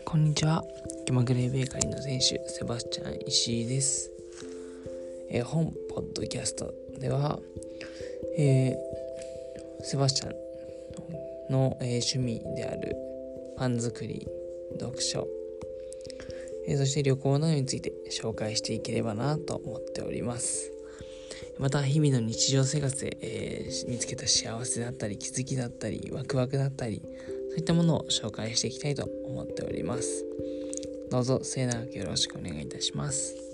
こんにちは。気まぐれベーカリーの店主、セバスチャン石井です。え、本ポッドキャストでは、えー、セバスチャンの、えー、趣味であるパン作り、読書、えそして旅行などについて紹介していければなと思っております。また日々の日常生活で、えー、見つけた幸せだったり気づきだったりワクワクだったりそういったものを紹介していきたいと思っております。どうぞ末永くよろしくお願いいたします。